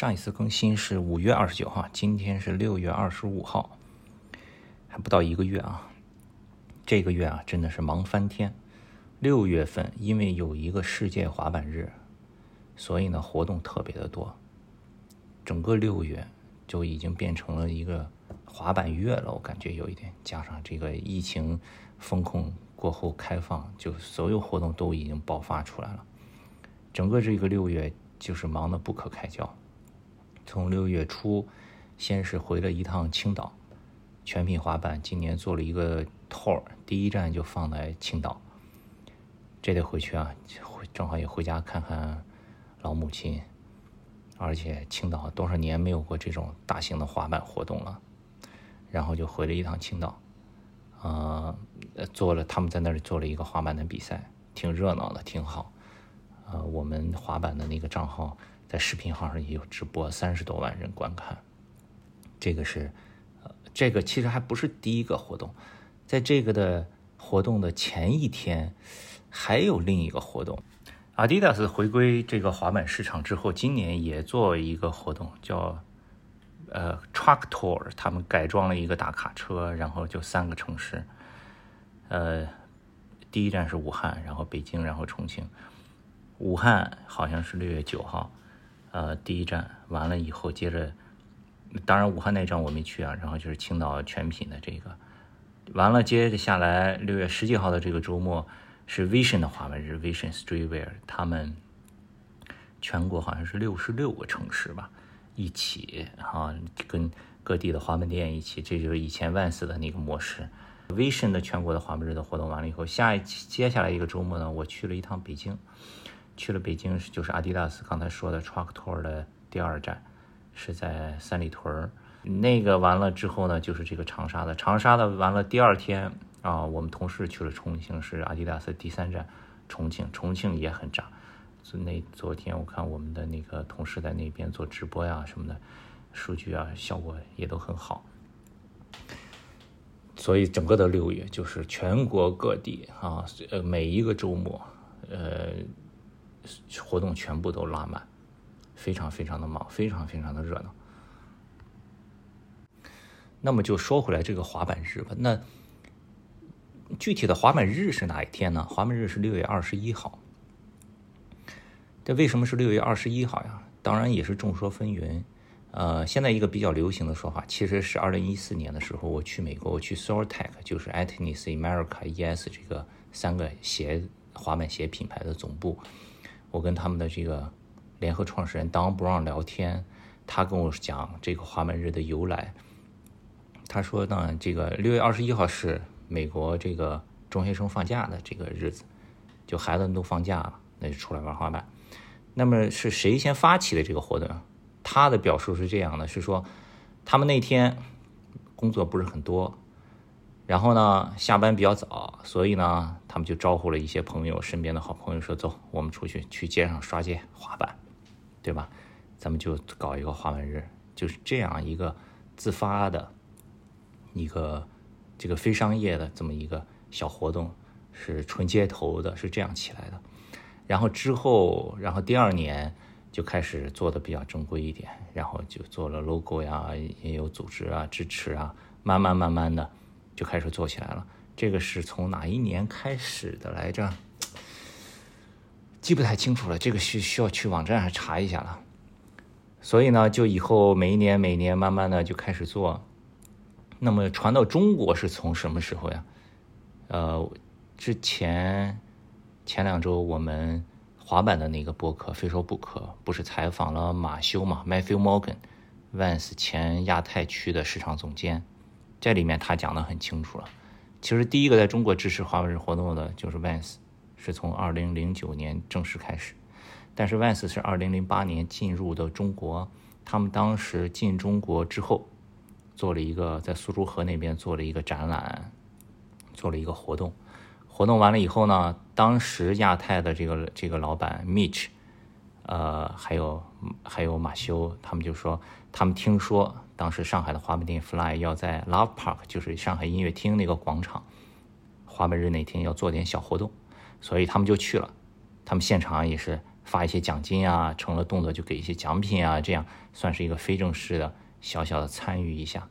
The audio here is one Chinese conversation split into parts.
上一次更新是五月二十九号，今天是六月二十五号，还不到一个月啊。这个月啊，真的是忙翻天。六月份因为有一个世界滑板日，所以呢活动特别的多。整个六月就已经变成了一个滑板月了，我感觉有一点。加上这个疫情风控过后开放，就所有活动都已经爆发出来了。整个这个六月就是忙得不可开交。从六月初，先是回了一趟青岛，全品滑板今年做了一个 tour，第一站就放在青岛。这得回去啊，正好也回家看看老母亲，而且青岛多少年没有过这种大型的滑板活动了，然后就回了一趟青岛，呃，做了他们在那里做了一个滑板的比赛，挺热闹的，挺好。呃，我们滑板的那个账号在视频号上也有直播，三十多万人观看。这个是，呃，这个其实还不是第一个活动，在这个的活动的前一天。还有另一个活动，Adidas 回归这个滑板市场之后，今年也做一个活动，叫呃 Truck Tour，他们改装了一个大卡车，然后就三个城市，呃，第一站是武汉，然后北京，然后重庆。武汉好像是六月九号，呃，第一站完了以后，接着，当然武汉那站我没去啊，然后就是青岛全品的这个，完了接着下来六月十几号的这个周末。是 Vision 的滑板日，Vision Streetwear，他们全国好像是六十六个城市吧，一起啊，跟各地的滑板店一起，这就是以前 Vans 的那个模式。Vision 的全国的滑板日的活动完了以后，下一接下来一个周末呢，我去了一趟北京，去了北京就是阿迪达斯刚才说的 Truck Tour 的第二站，是在三里屯儿。那个完了之后呢，就是这个长沙的，长沙的完了第二天。啊，我们同事去了重庆，是阿迪达斯第三站，重庆，重庆也很炸。那昨天我看我们的那个同事在那边做直播呀什么的，数据啊效果也都很好。所以整个的六月就是全国各地啊，呃每一个周末，呃活动全部都拉满，非常非常的忙，非常非常的热闹。那么就说回来这个滑板日吧，那。具体的滑板日是哪一天呢？滑板日是六月二十一号。这为什么是六月二十一号呀？当然也是众说纷纭。呃，现在一个比较流行的说法，其实是二零一四年的时候，我去美国，我去 Sortech，就是 Atnis America ES 这个三个鞋滑板鞋品牌的总部，我跟他们的这个联合创始人 Don Brown 聊天，他跟我讲这个滑板日的由来。他说呢，这个六月二十一号是。美国这个中学生放假的这个日子，就孩子们都放假了，那就出来玩滑板。那么是谁先发起的这个活动？他的表述是这样的：是说他们那天工作不是很多，然后呢下班比较早，所以呢他们就招呼了一些朋友，身边的好朋友说：“走，我们出去去街上刷街滑板，对吧？咱们就搞一个滑板日，就是这样一个自发的一个。”这个非商业的这么一个小活动，是纯街头的，是这样起来的。然后之后，然后第二年就开始做的比较正规一点，然后就做了 logo 呀，也有组织啊支持啊，慢慢慢慢的就开始做起来了。这个是从哪一年开始的来着？记不太清楚了，这个需需要去网站上查一下了。所以呢，就以后每一年每年慢慢的就开始做。那么传到中国是从什么时候呀？呃，之前前两周我们滑板的那个播客非说不可，不是采访了马修嘛，Matthew Morgan，Vans 前亚太区的市场总监，这里面他讲的很清楚了。其实第一个在中国支持华为日活动的就是 Vans，是从二零零九年正式开始，但是 Vans 是二零零八年进入的中国，他们当时进中国之后。做了一个在苏州河那边做了一个展览，做了一个活动。活动完了以后呢，当时亚太的这个这个老板 Mitch，呃，还有还有马修，他们就说他们听说当时上海的滑板店 Fly 要在 Love Park，就是上海音乐厅那个广场，滑板日那天要做点小活动，所以他们就去了。他们现场也是发一些奖金啊，成了动作就给一些奖品啊，这样算是一个非正式的小小的参与一下。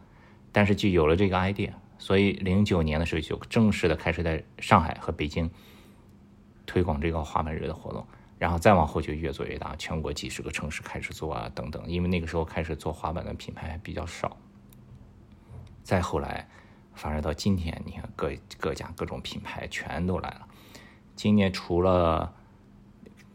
但是就有了这个 idea，所以零九年的时候就正式的开始在上海和北京推广这个滑板日的活动，然后再往后就越做越大，全国几十个城市开始做啊等等。因为那个时候开始做滑板的品牌还比较少，再后来发展到今天，你看各各家各种品牌全都来了。今年除了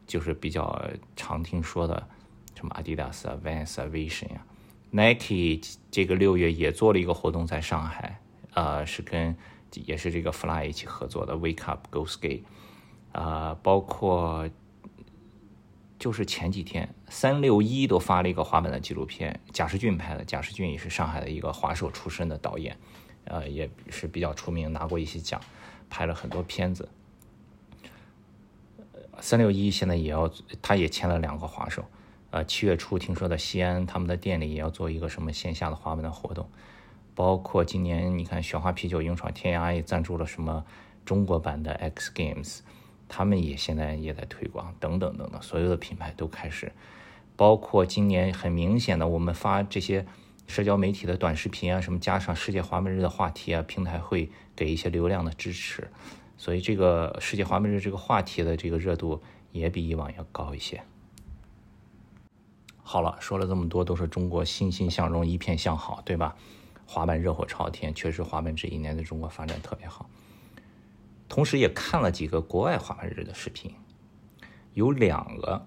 就是比较常听说的什么 Adidas 啊、Vans 啊、Vision 啊。Nike 这个六月也做了一个活动，在上海，呃，是跟也是这个 Fly 一起合作的 Wake Up Go Skate，啊，包括就是前几天三六一都发了一个滑板的纪录片，贾士俊拍的，贾士俊也是上海的一个滑手出身的导演，呃，也是比较出名，拿过一些奖，拍了很多片子。三六一现在也要，他也签了两个滑手。呃，七月初听说的西安，他们的店里也要做一个什么线下的滑板的活动，包括今年你看雪花啤酒、勇闯天涯也赞助了什么中国版的 X Games，他们也现在也在推广，等等等等，所有的品牌都开始，包括今年很明显的，我们发这些社交媒体的短视频啊，什么加上世界滑板日的话题啊，平台会给一些流量的支持，所以这个世界滑板日这个话题的这个热度也比以往要高一些。好了，说了这么多，都是中国欣欣向荣，一片向好，对吧？滑板热火朝天，确实滑板这一年在中国发展特别好。同时也看了几个国外滑板日的视频，有两个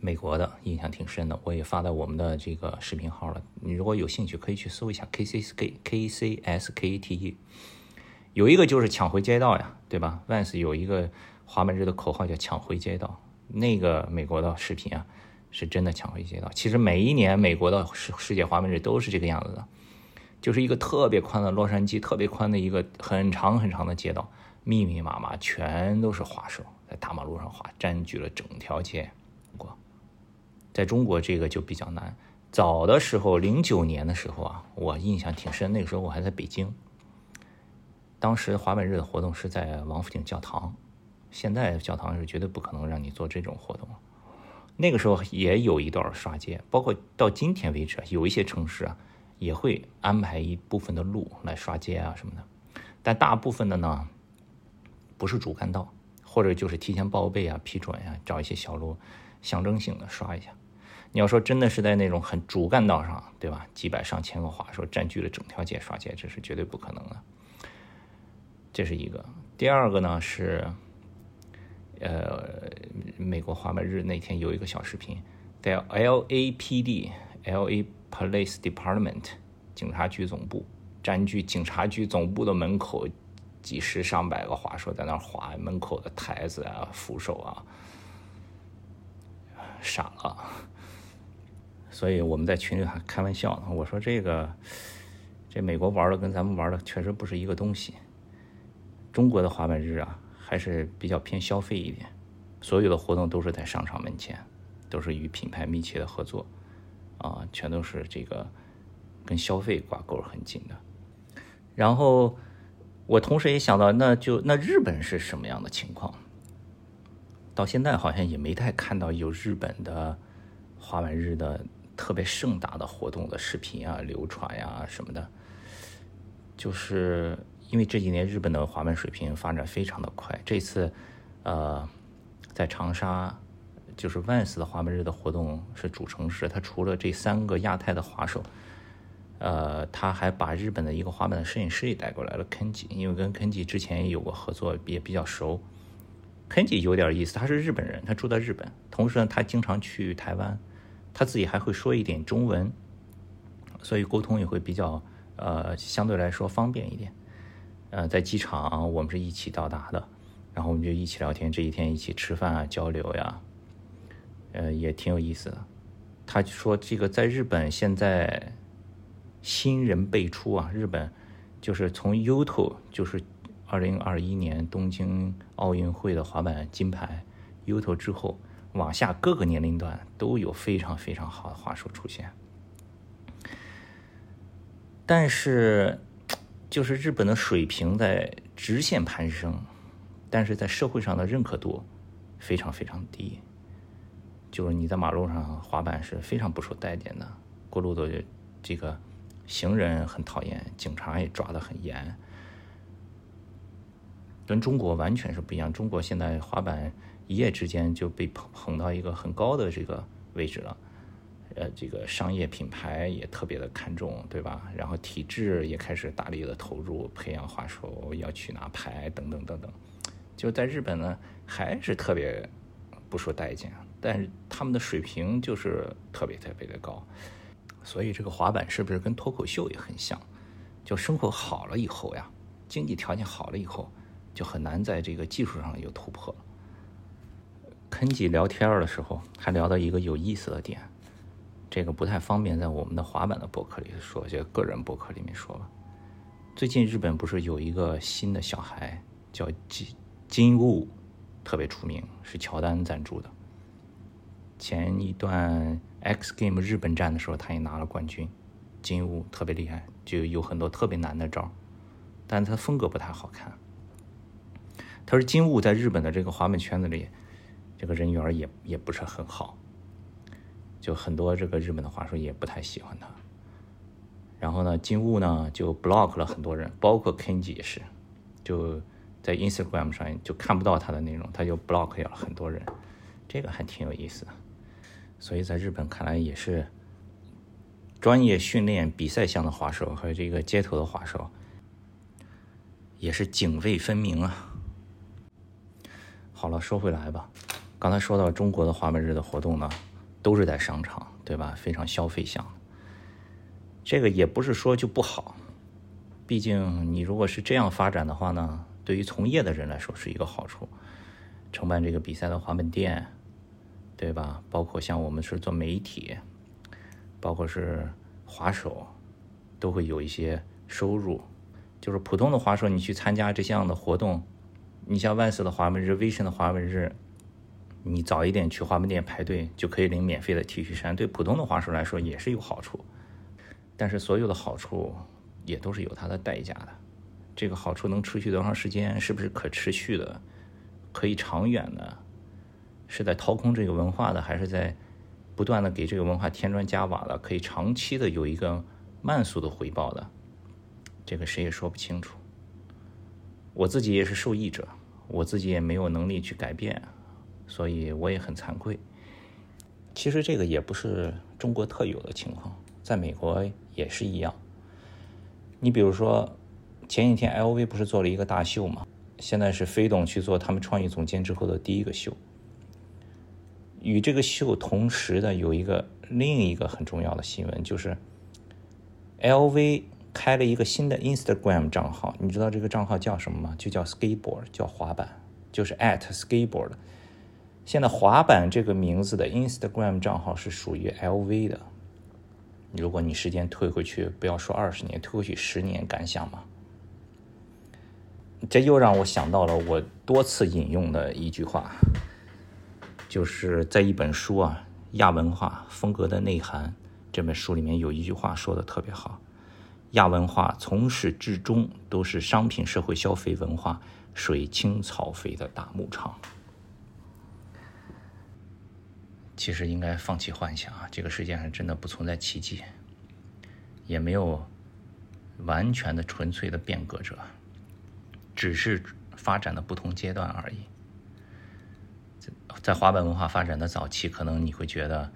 美国的印象挺深的，我也发在我们的这个视频号了。你如果有兴趣，可以去搜一下 K C S K K C S K T E。有一个就是抢回街道呀，对吧？Vans 有一个滑板日的口号叫抢回街道，那个美国的视频啊。是真的抢回街道。其实每一年美国的世世界滑板日都是这个样子的，就是一个特别宽的洛杉矶，特别宽的一个很长很长的街道，密密麻麻全都是滑手在大马路上滑，占据了整条街。过，在中国这个就比较难。早的时候，零九年的时候啊，我印象挺深，那个时候我还在北京。当时滑板日的活动是在王府井教堂，现在教堂是绝对不可能让你做这种活动。那个时候也有一段刷街，包括到今天为止，有一些城市啊也会安排一部分的路来刷街啊什么的，但大部分的呢不是主干道，或者就是提前报备啊、批准呀，找一些小路象征性的刷一下。你要说真的是在那种很主干道上，对吧？几百上千个滑手占据了整条街刷街，这是绝对不可能的。这是一个。第二个呢是。呃，美国滑板日那天有一个小视频，在 LAPD（LA Police Department） 警察局总部，占据警察局总部的门口，几十上百个滑手在那滑，门口的台子啊、扶手啊，傻了。所以我们在群里还开玩笑呢，我说这个这美国玩的跟咱们玩的确实不是一个东西。中国的滑板日啊。还是比较偏消费一点，所有的活动都是在商场门前，都是与品牌密切的合作，啊，全都是这个跟消费挂钩很紧的。然后我同时也想到，那就那日本是什么样的情况？到现在好像也没太看到有日本的滑板日的特别盛大的活动的视频啊、流传呀什么的，就是。因为这几年日本的滑板水平发展非常的快，这次，呃，在长沙，就是 Vans 的滑板日的活动是主城市，它除了这三个亚太的滑手，呃，他还把日本的一个滑板的摄影师也带过来了，Kenji，因为跟 Kenji 之前也有过合作，也比较熟。Kenji 有点意思，他是日本人，他住在日本，同时呢，他经常去台湾，他自己还会说一点中文，所以沟通也会比较，呃，相对来说方便一点。呃，在机场我们是一起到达的，然后我们就一起聊天，这一天一起吃饭啊，交流呀，呃，也挺有意思的。他说这个在日本现在新人辈出啊，日本就是从 Uto 就是二零二一年东京奥运会的滑板金牌 Uto 之后，往下各个年龄段都有非常非常好的滑手出现，但是。就是日本的水平在直线攀升，但是在社会上的认可度非常非常低。就是你在马路上滑板是非常不受待见的，过路的这个行人很讨厌，警察也抓得很严，跟中国完全是不一样。中国现在滑板一夜之间就被捧捧到一个很高的这个位置了，呃，这个商业品牌也特别的看重，对吧？然后体制也开始大力的投入培养滑手，要去拿牌等等等等。就在日本呢，还是特别不受待见，但是他们的水平就是特别特别的高，所以这个滑板是不是跟脱口秀也很像？就生活好了以后呀，经济条件好了以后，就很难在这个技术上有突破了。坑吉聊天的时候还聊到一个有意思的点，这个不太方便在我们的滑板的博客里说，就个人博客里面说吧。最近日本不是有一个新的小孩叫金？金雾特别出名，是乔丹赞助的。前一段 X Game 日本站的时候，他也拿了冠军。金雾特别厉害，就有很多特别难的招，但他风格不太好看。他说金雾在日本的这个滑板圈子里，这个人缘也也不是很好，就很多这个日本的滑手也不太喜欢他。然后呢，金雾呢就 block 了很多人，包括 Kenji 也是，就。在 Instagram 上就看不到他的内容，他就 block 掉了很多人，这个还挺有意思的。所以在日本看来也是专业训练、比赛项的滑手和这个街头的滑手也是泾渭分明啊。好了，说回来吧，刚才说到中国的滑板日的活动呢，都是在商场，对吧？非常消费项。这个也不是说就不好，毕竟你如果是这样发展的话呢。对于从业的人来说是一个好处，承办这个比赛的滑板店，对吧？包括像我们是做媒体，包括是滑手，都会有一些收入。就是普通的滑手，你去参加这项的活动，你像万斯的滑门日、威神的滑门日，你早一点去滑门店排队就可以领免费的 T 恤衫，对普通的滑手来说也是有好处。但是所有的好处也都是有它的代价的。这个好处能持续多长时间？是不是可持续的？可以长远的？是在掏空这个文化的，还是在不断的给这个文化添砖加瓦的？可以长期的有一个慢速的回报的？这个谁也说不清楚。我自己也是受益者，我自己也没有能力去改变，所以我也很惭愧。其实这个也不是中国特有的情况，在美国也是一样。你比如说。前几天，LV 不是做了一个大秀吗？现在是飞董去做他们创意总监之后的第一个秀。与这个秀同时的有一个另一个很重要的新闻，就是 LV 开了一个新的 Instagram 账号。你知道这个账号叫什么吗？就叫 Skateboard，叫滑板，就是 at Skateboard。现在滑板这个名字的 Instagram 账号是属于 LV 的。如果你时间退回去，不要说二十年，退回去十年，敢想吗？这又让我想到了我多次引用的一句话，就是在一本书啊，《亚文化风格的内涵》这本书里面有一句话说的特别好：亚文化从始至终都是商品社会消费文化水清草肥的大牧场。其实应该放弃幻想啊，这个世界上真的不存在奇迹，也没有完全的纯粹的变革者。只是发展的不同阶段而已。在滑板文化发展的早期，可能你会觉得，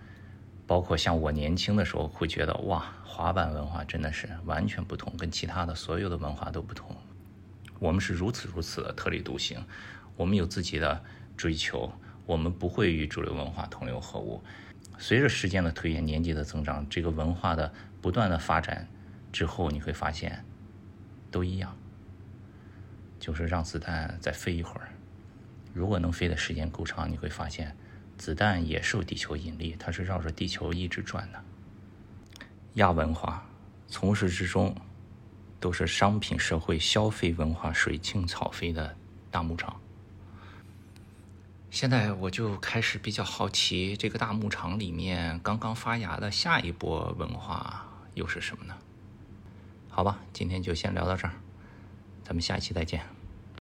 包括像我年轻的时候，会觉得哇，滑板文化真的是完全不同，跟其他的所有的文化都不同。我们是如此如此的特立独行，我们有自己的追求，我们不会与主流文化同流合污。随着时间的推演，年纪的增长，这个文化的不断的发展之后，你会发现，都一样。就是让子弹再飞一会儿，如果能飞的时间够长，你会发现，子弹也受地球引力，它是绕着地球一直转的。亚文化从始至终都是商品社会消费文化水清草飞的大牧场。现在我就开始比较好奇，这个大牧场里面刚刚发芽的下一波文化又是什么呢？好吧，今天就先聊到这儿。咱们下期再见。